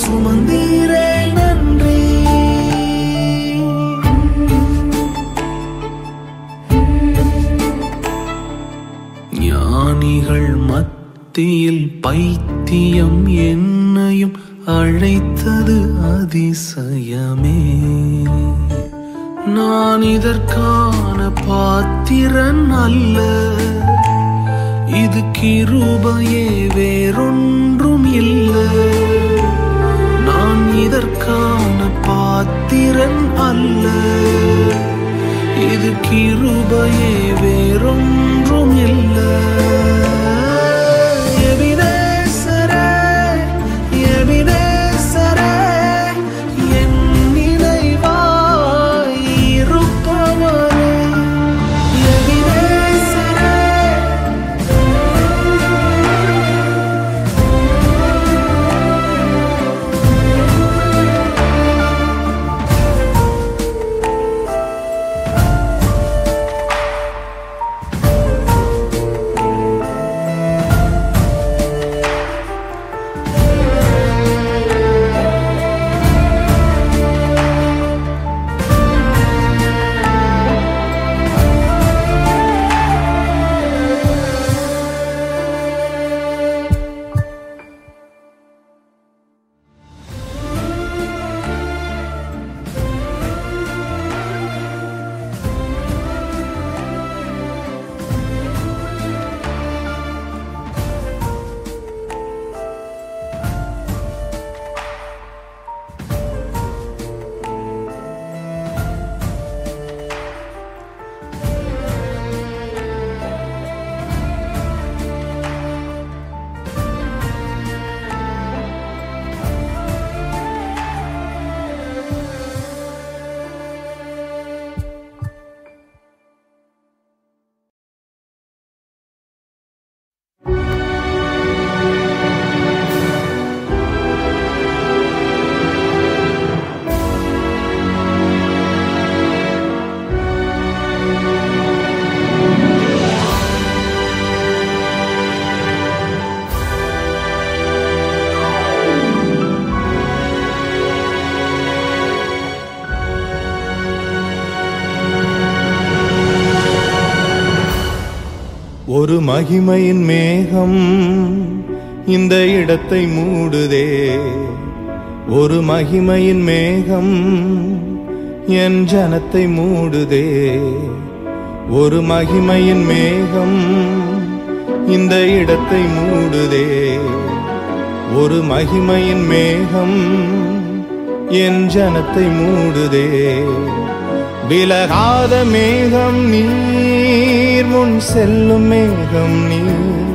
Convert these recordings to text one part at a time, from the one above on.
சுமந்தீரே நன்றி. ஞானிகள் மத்தியில் பைத்தியம் என்னையும் அழைத்தது அதிசயமே. நான் இதற்கான பாத்திரன் அல்ல. இது கிருபையே வேறொன்றும் இல்லை. இதற்கான பாத்திரன் அல்ல. இது கிருபையே வேறொன்றும் இல்லை. ஒரு மகிமையின் மேகம் இந்த இடத்தை மூடுதே. ஒரு மகிமையின் மேகம் என் ஜனத்தை மூடுதே. ஒரு மகிமையின் மேகம் இந்த இடத்தை மூடுதே. ஒரு மகிமையின் மேகம் என் ஜனத்தை மூடுதே. விலகாத மேகம் நீர் முன் செல்லும் மேகம் நீர்.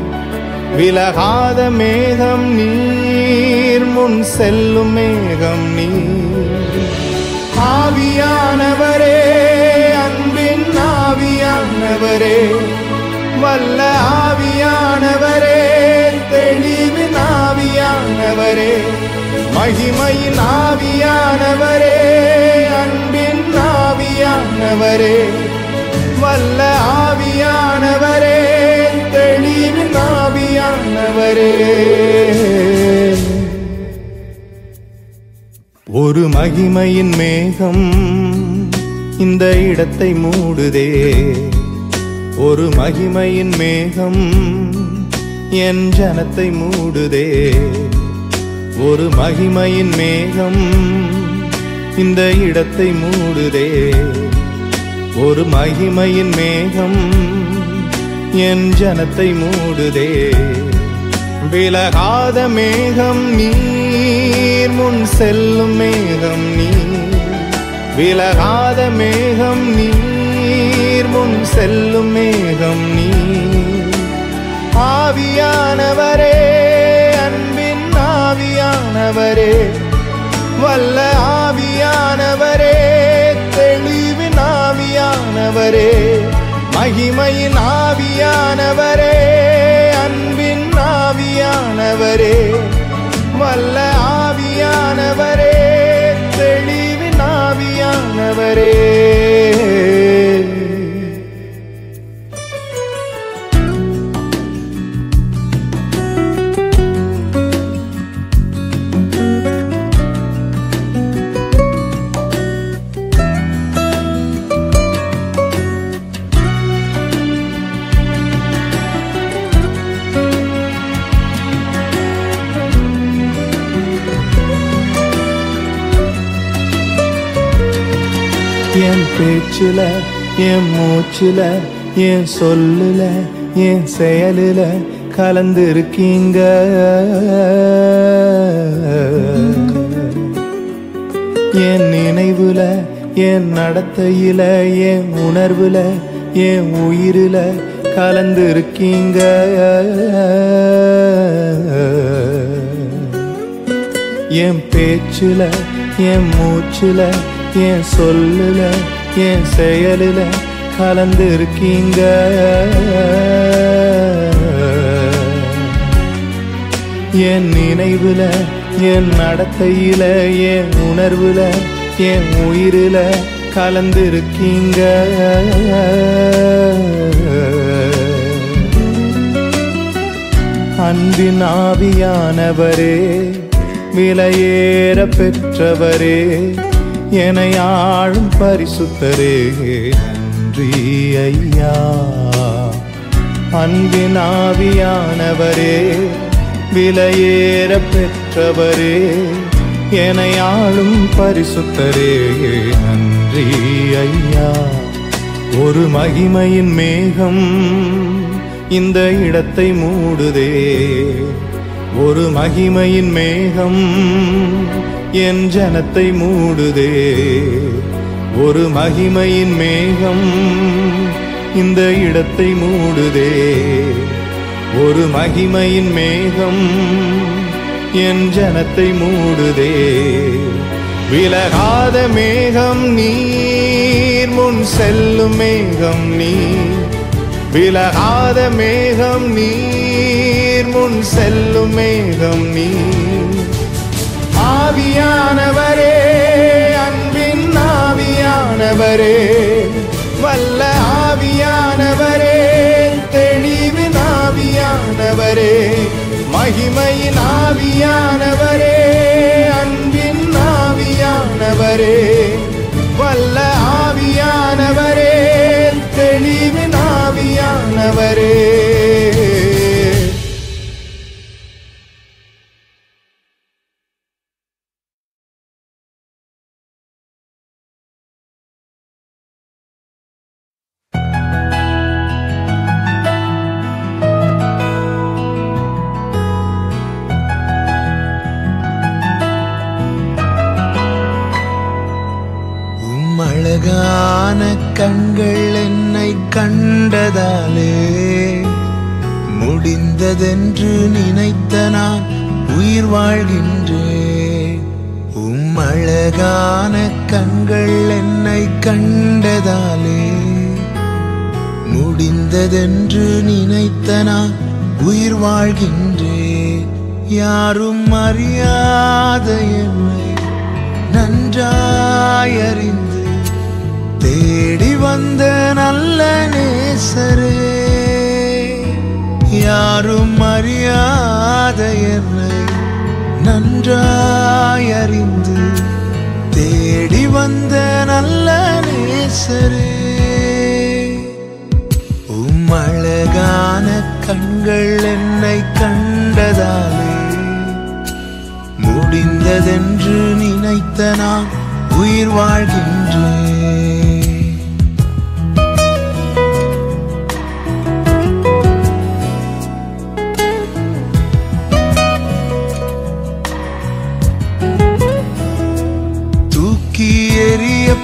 விலகாத மேகம் நீர் முன் செல்லும் மேகம் நீர். ஆவியானவரே அன்பின் ஆவியானவரே வல்ல ஆவியானவரே தெளிவின் ஆவியானவரே மகிமையின் ஆவியானவரே அன்பு ஆவியானவரே வல்ல ஆவியானவரே தெளிவின் ஆவியானவரே. ஒரு மகிமையின் மேகம் இந்த இடத்தை மூடுதே. ஒரு மகிமையின் மேகம் என் ஜனத்தை மூடுதே. ஒரு மகிமையின் மேகம் இந்த இடத்தை மூடுதே. ஒரு மகிமையின் மேகம் என் ஜனத்தை மூடுதே. விலகாத மேகம் நீர் முன் செல்லும் மேகம் நீர். விலகாத மேகம் நீர் முன் செல்லும் மேகம் நீர். ஆவியானவரே அன்பின் ஆவியானவரே வல்ல ஆவியானவரே தெளிவின் ஆவியானவரே மகிமையின் ஆவியானவரே அன்பின் ஆவியானவரே வல்ல ஆவியானவரே தெளிவின் ஆவியானவரே. பேச்சில என் மூச்சுல என் சொல்லுல என் செயலுல கலந்திருக்கீங்க. என் நினைவுல என் நடத்தையில என் உணர்வுல என் உயிரில கலந்திருக்கீங்க. என் பேச்சுல என் மூச்சுல என் சொல்லுல என் கலந்து கலந்திருக்கீங்க. என் நினைவுல என் நடத்தையில என் உணர்வுல என் உயிரில கலந்திருக்கீங்க. அன்பின் ஆவியானவரே விலையேற பெற்றவரே என ஆளும் பரிசுத்தரே. நன்றி ஐயா. அன்பினாவியானவரே விலையேற பெற்றவரே என ஆளும் பரிசுத்தரே. நன்றி ஐயா. ஒரு மகிமையின் மேகம் இந்த இடத்தை மூடுதே. ஒரு மகிமையின் மேகம் என் ஜனத்தை மூடுதே. ஒரு மகிமையின் மேகம் இந்த இடத்தை மூடுதே. ஒரு மகிமையின் மேகம் என் ஜனத்தை மூடுதே. விலகாத மேகம் நீர் முன் செல்லும் மேகம் நீ விலகாத மேகம் நீர் முன் செல்லும் மேகம் நீ ஆவியானவரே அன்பின் ஆவியானவரே வல்ல ஆவியானவரே தெளிவின் ஆவியானவரே மகிமையின் ஆவியானவரே அன்பின் ஆவியானவரே வல்ல ஆவியானவரே தெளிவின் ஆவியானவரே முடிந்ததென்று நினைத்த நான் உயிர் வாழ்கின்றேன். உம் அழகான கண்கள் என்னை கண்டதாலே முடிந்ததென்று நினைத்த நான் உயிர் வாழ்கின்றேன். யாரும் அறியாத என்னை நன்றாயறிந்து தேடி வந்த நல்ல நேசரே. யாரும் அறியாத என்னை நன்றாயறிந்து தேடி வந்த நல்ல நேசரே. உம்மழகான கண்கள் என்னை கண்டதாலே முடிந்ததென்று நினைத்த நான் உயிர் வாழ்கின்றேன்.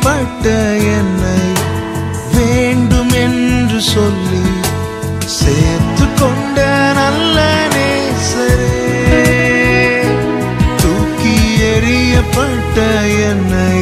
பட்ட என்னை வேண்டும் என்று சொல்லி சேர்த்து கொண்ட நல்ல நேசரே. தூக்கி எறியப்பட்ட என்னை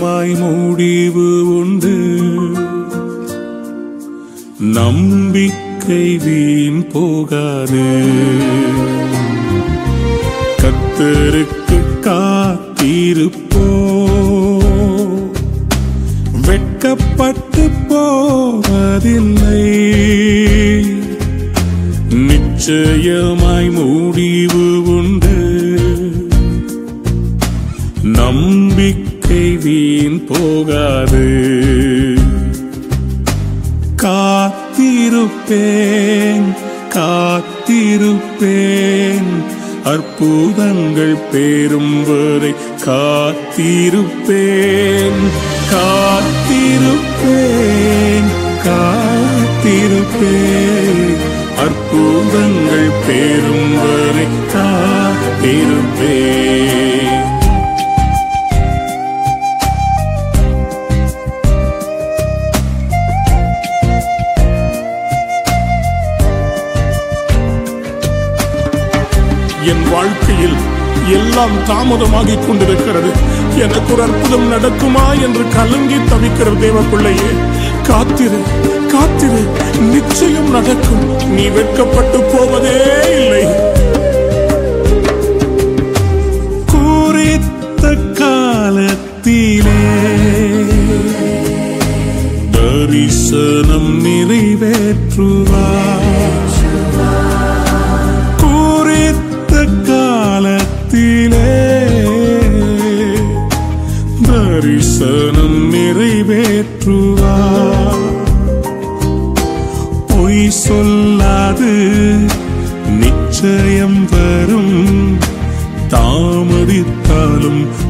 நிச்சயமாய் என் வாழ்க்கையில் எல்லாம் தாமதமாகிக் கொண்டிருக்கிறது. எனக்கு ஒரு அற்புதம் நடக்குமா என்று கலங்கி தவிக்கிற தேவ பிள்ளையே காத்திரு காத்திரு நிச்சயம் நடக்கும். நீ வெட்கப்பட்டு போவதே இல்லை. குறித்த காலத்திலே தரிசனம் நிறைவேற்றுவார்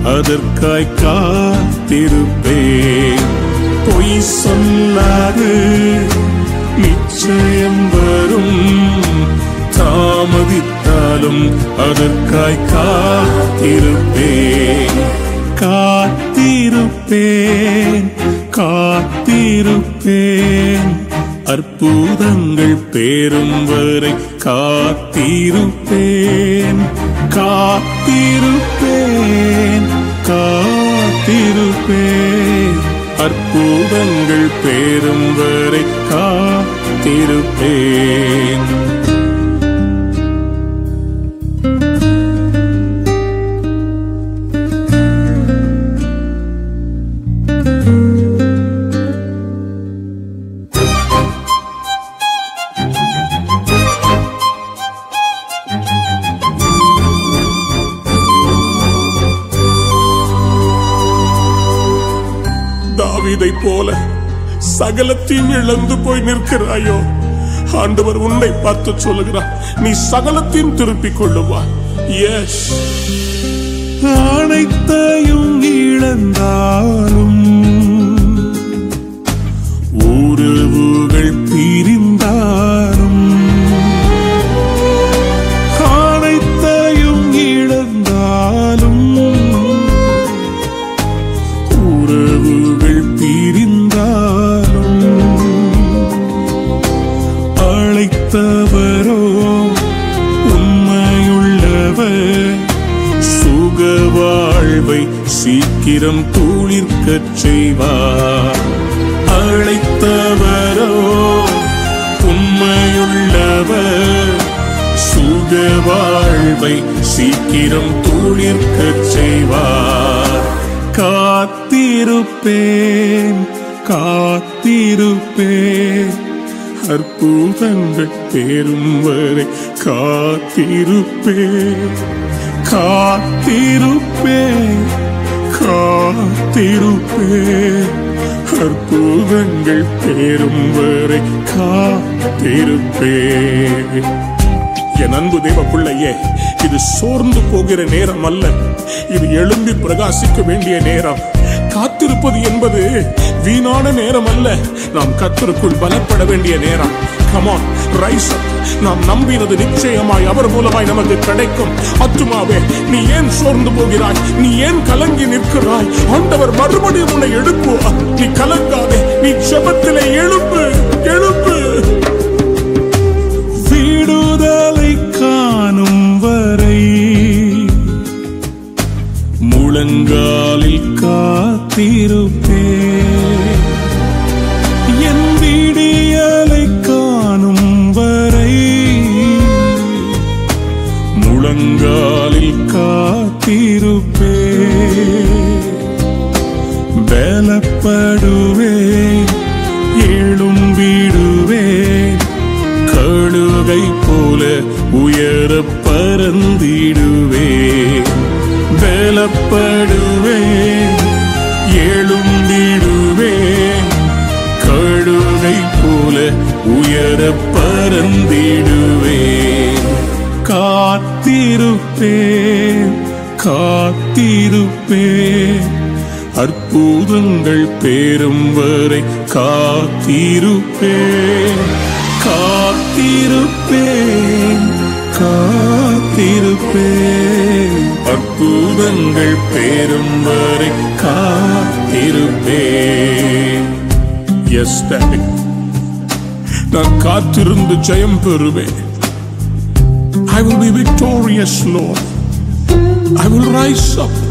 அதற்காய் காத்திருப்பேன். பொய் சொல்லாது நிச்சயம் வரும். தாமதித்தாலும் அதற்காய் காத்திருப்பேன். காத்திருப்பேன் காத்திருப்பேன். அற்புதங்கள் பேரும் வரை காத்திருப்பேன். காத்திரு பேர் அற்புதங்கள் பேரும் வரை காத்திருப்பேன் போல சகலத்தையும் இழந்து போய் நிற்கிறாயோ? ஆண்டவர் உன்னை பார்த்து சொல்லுகிறார். நீ சகலத்தையும் திருப்பிக் கொள்ளுவா எஸ் அனைத்தையும் இழந்தாலும் சீக்கிரம் துளிர்க்கச் செய்வார். அழைத்தவரோ உண்மையுள்ளவர். சுக வாழ்வை சீக்கிரம் துளிர்க்கச் செய்வார். காத்திருப்பேன் காத்திருப்பேன். அற்புதங்கள் பேரும் வரை காத்திருப்பேன். காத்திருப்பேன். காத்திருப்பேன் அற்புதங்கள் பேரும் வரை காத்திருப்பேன் என் அன்பு தேவ பிள்ளையே இது சோர்ந்து போகிற நேரம் அல்ல. இது எழும்பி பிரகாசிக்க வேண்டிய நேரம். காத்திருப்பது என்பது வீணான நேரம் அல்ல. நாம் கத்திற்குள் பலப்பட வேண்டிய நேரம். கமான் ரைஸ் நாம் நம்பினது நிச்சயமாய் அவர் மூலமாய் நமக்கு கிடைக்கும். அத்துமாவே நீ ஏன் சோர்ந்து போகிறாய்? நீ ஏன் கலங்கி நிற்கிறாய்? ஆண்டவர் மறுபடியும் உன்னை எழுப்புவார் நீ கலங்காதே நீ ஜெபத்திலே எழுப்பு எழுப்பு. விடுதலை காணும் வரை முழங்காலில் காத்திருப்பே காத்திருப்பேன். அற்புதங்கள் பேரும் வரை காத்திருப்பேன். காத்திருப்பேன் காத்திருப்பேன். அற்புதங்கள் பேரும் வரை காத்திருப்பேன். எஸ் நான் காத்திருந்து ஜெயம் பெறுவேன். I will be victorious, Lord. I will rise up.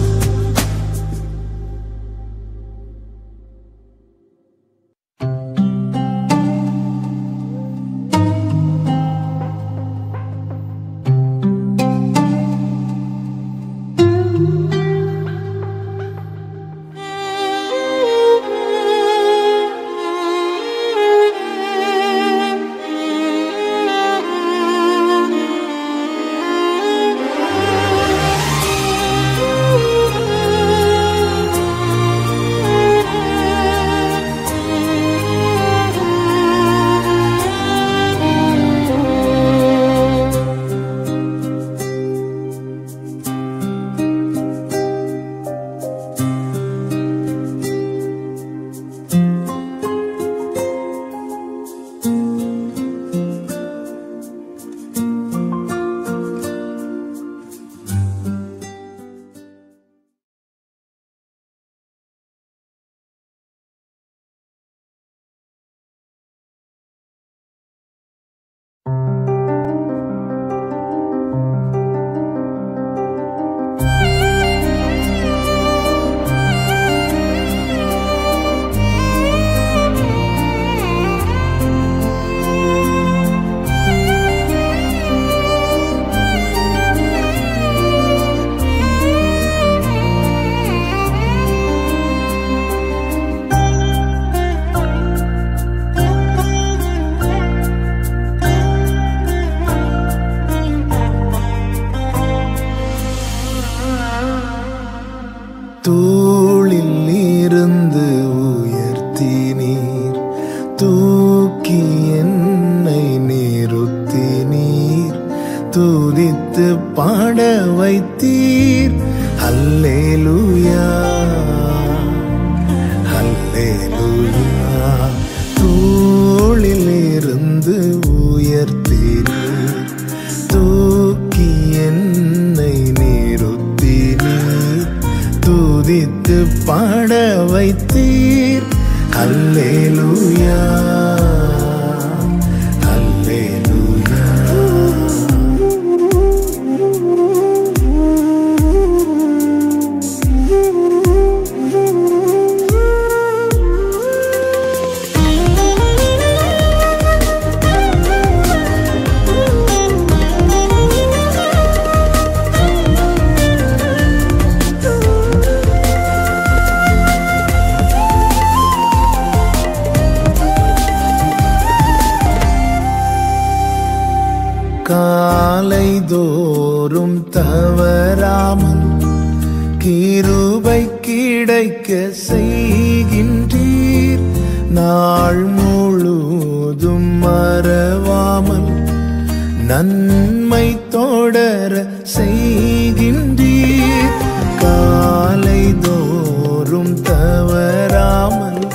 நன்மை தொடர செய்கின்றீர். காலை தோறும் தவறாமல்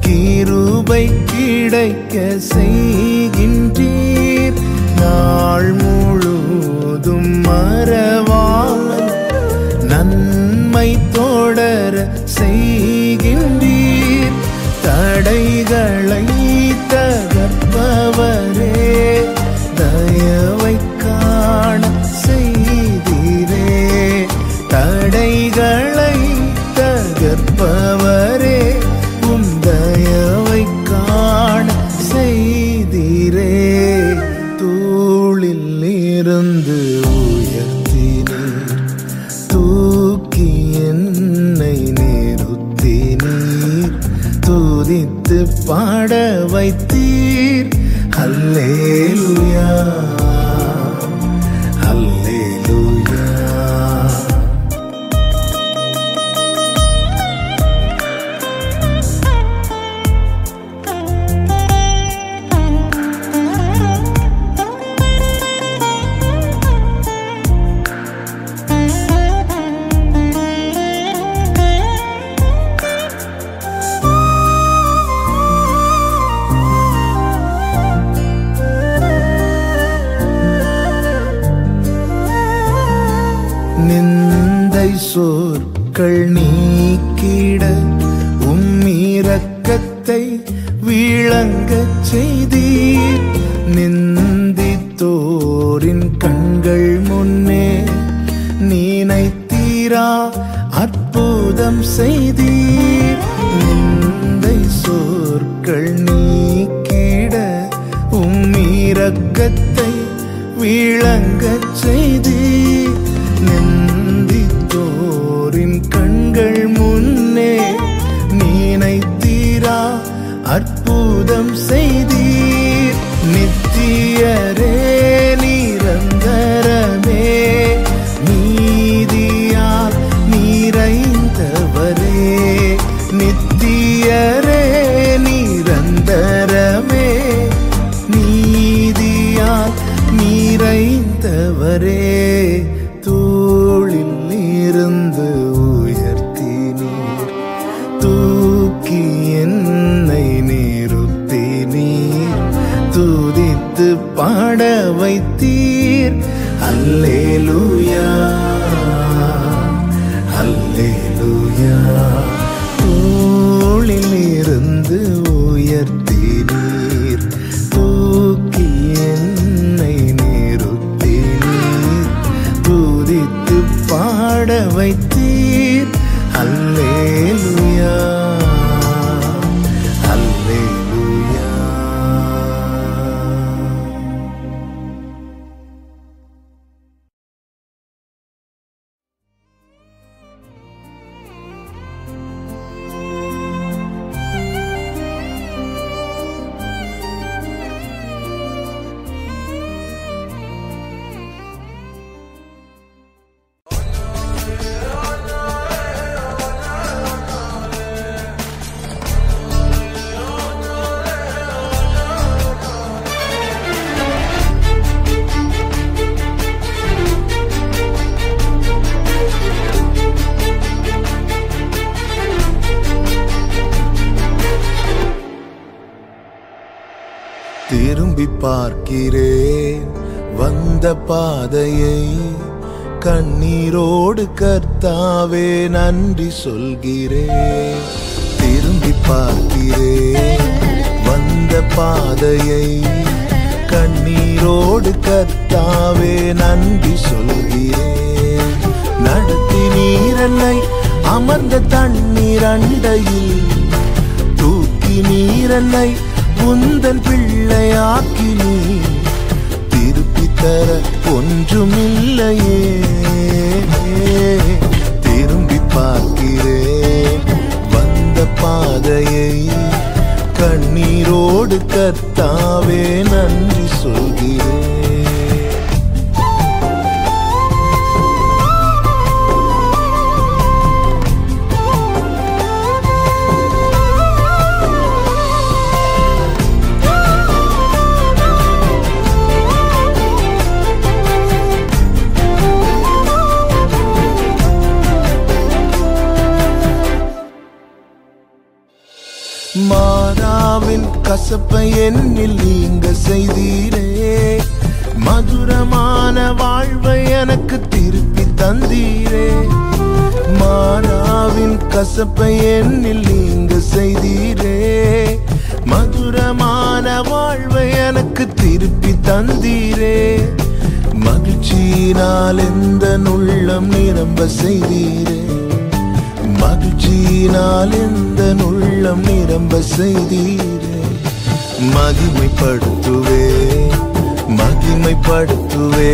கிருபை கிடைக்க செய்கின்றீர் உம்மிரக்கத்தை வீழங்கச் செய்தீர். நிந்தித்தோரின் கண்கள் முன்னே நீனைத்தீரா அற்புதம் செய்தீர். நிந்தை சொற்கள் நீக்கிட உம்மிரக்கத்தை விளங்கச் செய்தீர் இந்த பாதையை கண்ணீரோடு கர்த்தாவே நன்றி சொல்கிறேன் திரும்பி பார்க்கிறேன் வந்த பாதையை கண்ணீரோடு கர்த்தாவே நன்றி சொல்கிறேன் நடத்தி நீரன்னை அமர்ந்த தண்ணீர் அண்டையில் தூக்கி நீரன்னை உந்தன் பிள்ளையாக்கி நீ தர ஒன்றுமில்லையே. திரும்பி பார்க்கிறேன். வந்த பாதையை கண்ணீரோடு கத்தாவே நன்றி சொல்கிறேன். கசப்பை என்னில் நீங்க செய்தீரே. மதுரமான வாழ்வை எனக்கு திருப்பி தந்தீரே. மாறாவின் கசப்பை என்னில் நீங்க செய்தீரே. மதுரமான வாழ்வை எனக்கு திருப்பி தந்தீரே. மகிழ்ச்சியினால் எந்த உள்ளம் நிரம்ப செய்தீரே. மகிழ்ச்சியினால் எந்த உள்ளம் நிரம்ப செய்தீரே. மகிமைப்படுத்துவே மகிமைப்படுத்துவே.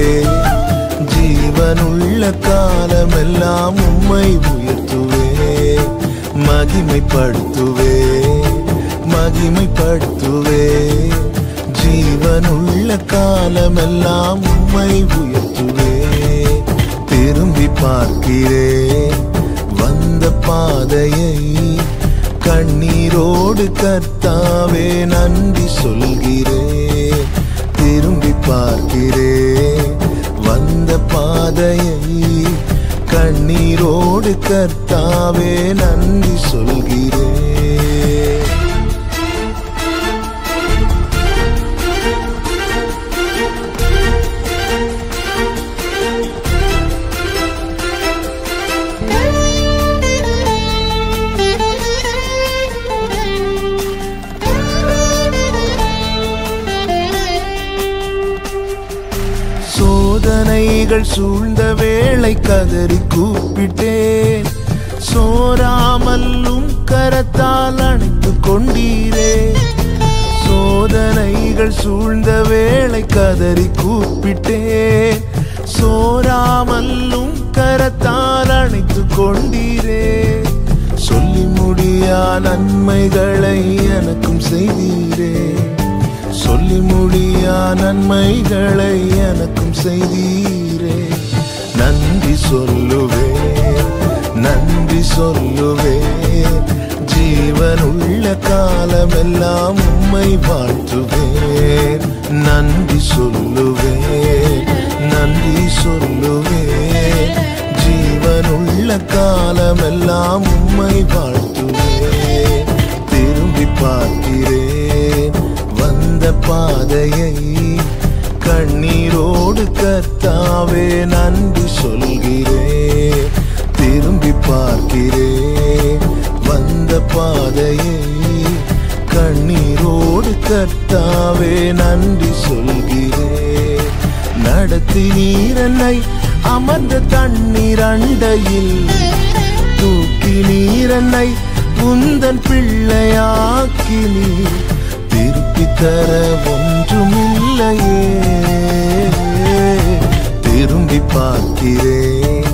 ஜீவனுள்ள காலமெல்லாம் உம்மை உயர்த்துவே. மகிமைப்படுத்துவே மகிமைப்படுத்துவே. ஜீவனுள்ள காலமெல்லாம் உம்மை உயர்த்துவே. திரும்பி பார்க்கிறே வந்த பாதையை கண்ணீரோடு கர்த்தாவே நன்றி சொல்கிறே. திரும்பி பார்க்கிறே. வந்த பாதையை கண்ணீரோடு கர்த்தாவே நன்றி சொல்கிறே. சோதனைகள் சூழ்ந்த வேளை கதறி கூப்பிட்டேன். சோராமல்லும் கரத்தால் அணைத்து கொண்டீரே. சோதனைகள் சூழ்ந்த வேளை கதறி கூப்பிட்டேன். சோராமல்லும் கரத்தால் அணைத்து கொண்டீரே. சொல்லி முடியா நன்மைகளை எனக்கும் செய்தீரே. சொல்லி முடியா நன்மைகளை எனக்கும் செய்தீரே நன்றி சொல்லுவே நன்றி சொல்லுவே. ஜீவனுள்ள காலமெல்லாம் உம்மை வாழ்த்துவேன் நன்றி சொல்லுவேன் நன்றி சொல்லுவேன் ஜீவனுள்ள காலமெல்லாம் உம்மை வாழ்த்துவேன் திரும்பி பார்க்கிறேன் வந்த பாதையை கண்ணீரோடு கத்தாவே நன்றி சொல்கிறே. திரும்பி பார்க்கிறே. வந்த பாதையை கண்ணீரோடு கத்தாவே நன்றி சொல்கிறே. நடத்தி நீரனை அமர்ந்த தண்ணீர் அண்டையில். தூக்கி நீரனை உந்தன் பிள்ளையாக்கி நீர் திருப்பி தர ஒன்றுமில்லையே. பார்க்கிறேன்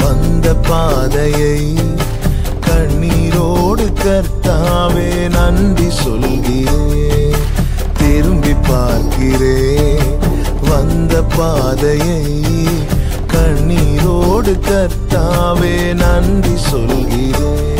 வந்த பாதையை கண்ணீரோடு கர்த்தாவே நன்றி சொல்கிறேன் திரும்பி பார்க்கிறேன் வந்த பாதையை கண்ணீரோடு கர்த்தாவே நன்றி சொல்கிறேன்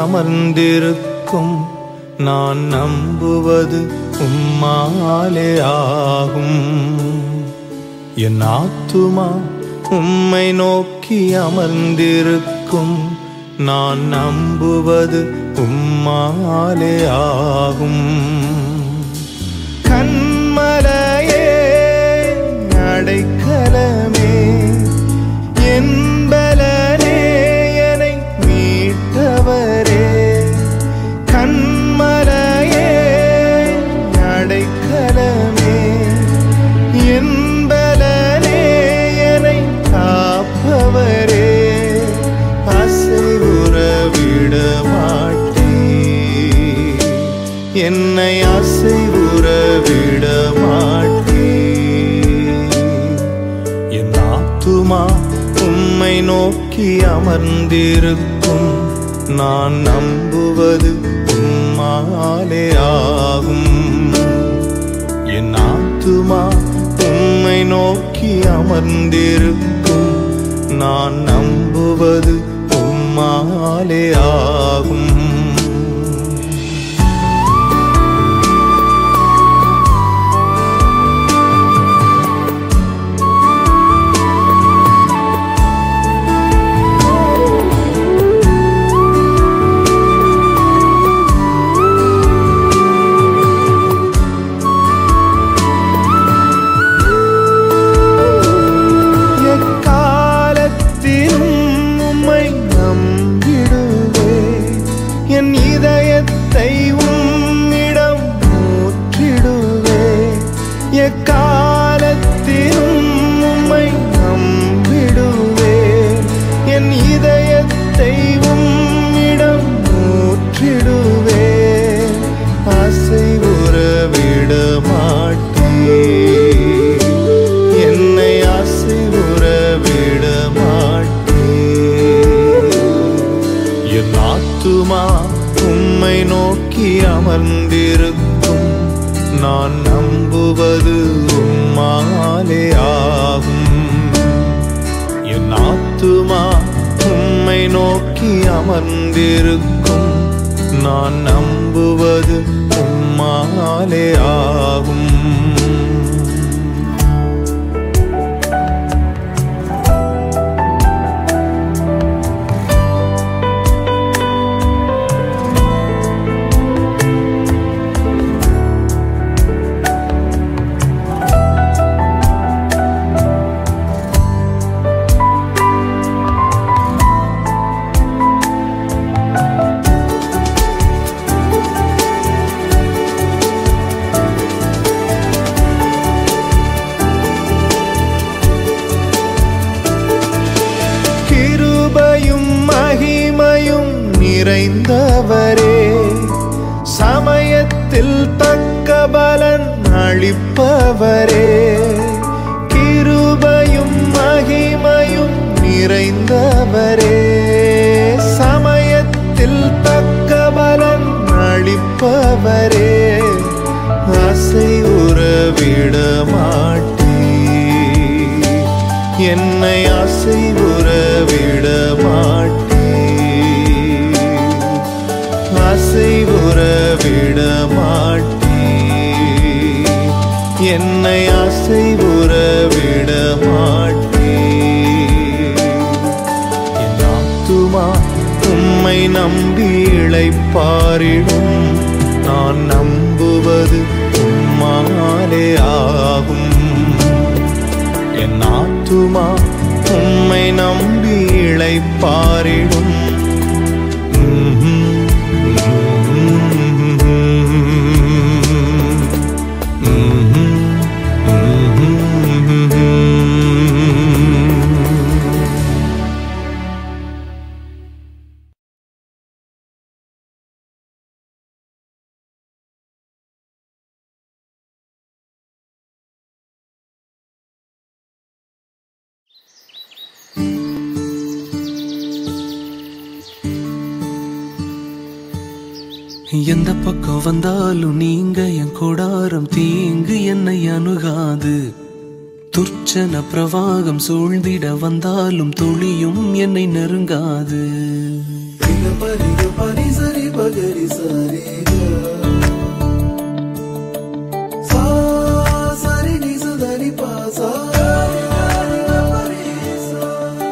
அமர்ந்திருக்கும். நான் நம்புவது உம்மாலே ஆகும். என் ஆத்துமா உம்மை நோக்கி அமர்ந்திருக்கும். நான் நம்புவது உம்மாலே ஆகும். கண் ஆசை உறவிட விட மாட்டே அசைவுற விட மாட்டே என்னை ஆசை உறவிட மாட்டே என் ஆத்துமா உம்மை நம்பி இழைப்பாரிடும் நான் நம்புவது உம்மாலே ஆகும் என் ஆத்துமா நம்பி இழைப்பாரிடும். வந்தாலும் நீங்க என் கொடாரம் தீங்கு என்னை அணுகாது. துர்ச்சன பிரவாகம் சூழ்ந்திட வந்தாலும் துளியும் என்னை நெருங்காது.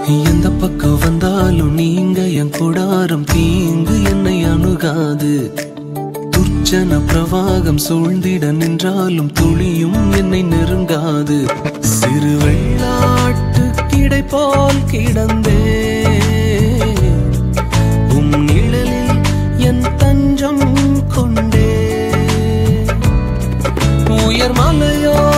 எந்த பக்கம் வந்தாலும் நீங்க என் கொடாரம் தீங்கு என்னை அணுகாது. துர்ச்சன பிரவாகம் சூழ்ந்திட நின்றாலும் துளியும் என்னை நெருங்காது. சிறு வெள்ளாட்டு கிடை போல் கிடந்தே. உம் நிழலில் என் தஞ்சம் கொண்டே. உயர் மலையோ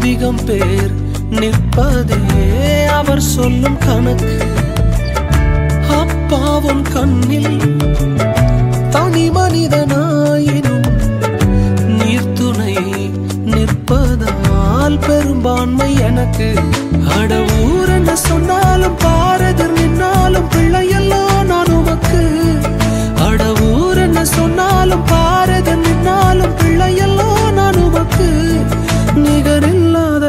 அதிகம் பேர் நிற்பதே அவர் சொல்லும் கணக்கு. அப்பாவும் கண்ணில் தனி மனிதனாயினும் நீர்த்துணை நிற்பதால் பெரும்பான்மை எனக்கு. அடவூர் என்ன சொன்னாலும் பாரதர் நின்னாலும் பிள்ளையெல்லாம் நான் உமக்கு. அடவூர் என்ன சொன்னாலும் பாரதர் நின்னாலும்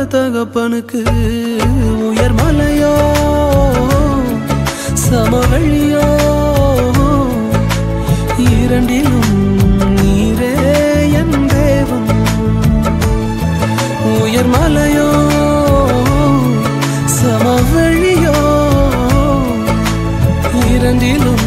தகப்பனுக்கு உயர் மலையோ சமவழியோ இரண்டிலும் நீரே என் தேவம் உயர் மலையோ சமவழியோ இரண்டிலும்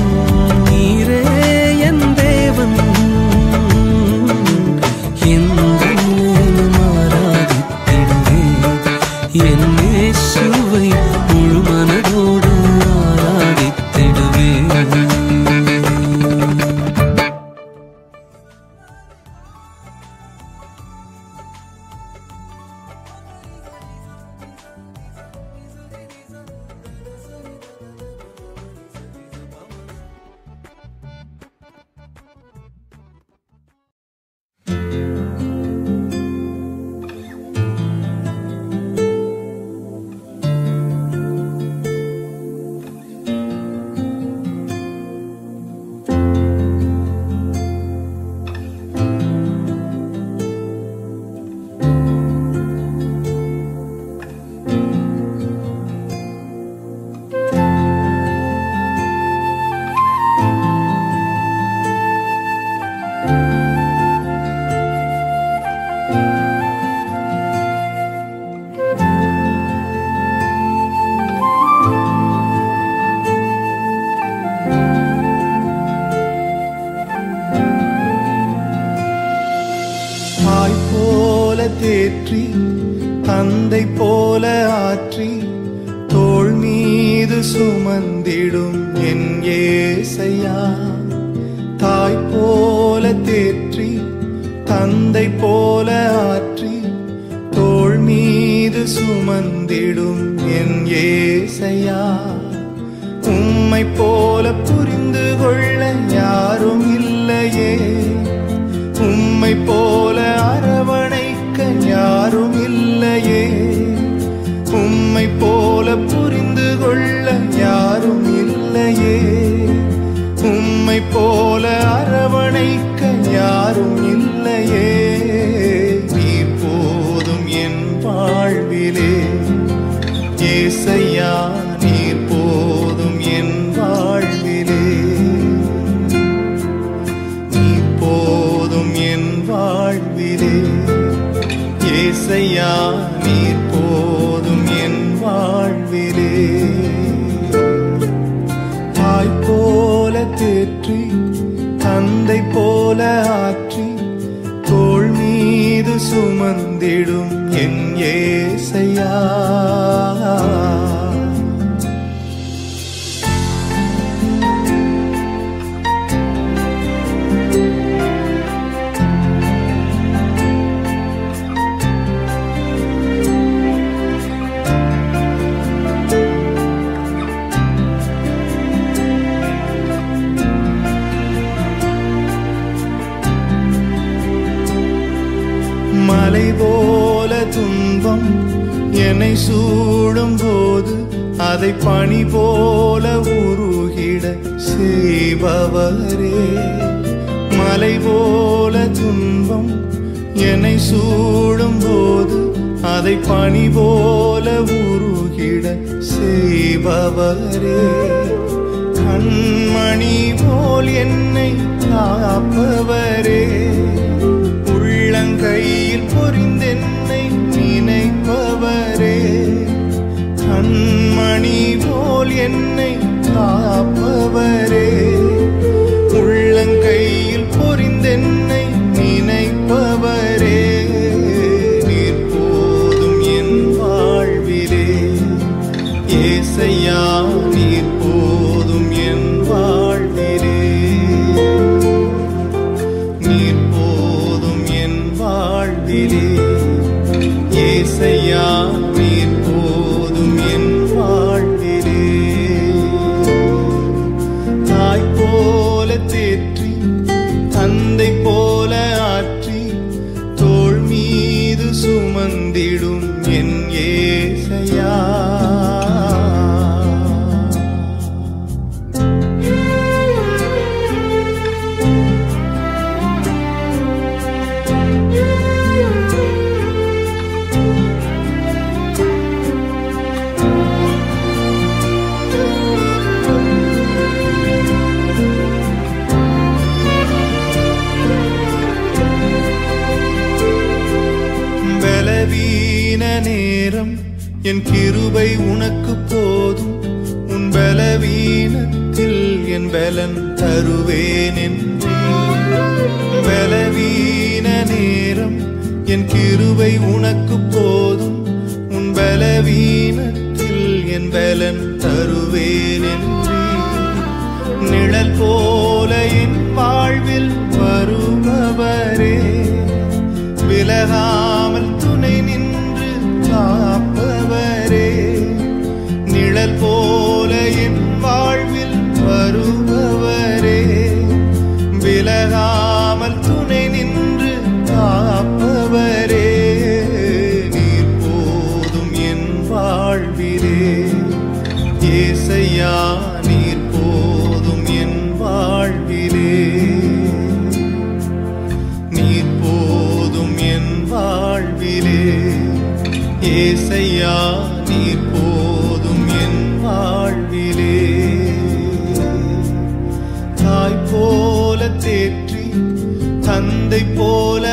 தந்திடும் என் ஏசையா. பணி போல உருகிட செய்பவரே. மலை போல துன்பம் என்னை சூடும் போது அதை பணி போல உருகிட செய்பவரே. கண்மணி போல் என்னை காப்பவரே. போல் என்னை காப்பவரே. உள்ளங்கையில் பொறிந்தென்னை நினைப்பவரே. நீர் போதும் என் வாழ்விலே. ஏசையா நீர் போதும் என் வாழ்விலே. நீர் போதும் என் வாழ்விலே. பலன் தருவேன் என்றே பலவீன நேரம் என் கிருவை உனக்கு போதும். உன் பலவீனத்தில் என் பலன் தருவேன் என்றே நிழல் போல என் வாழ்வில் வருபவரே. விலகா இசையா நீர் போதும் என் வாழ்விலே. நீர் போதும் என் வாழ்விலே. ஏசையா நீர் போதும் என் வாழ்விலே. தாய் போல தேற்றி தந்தை போல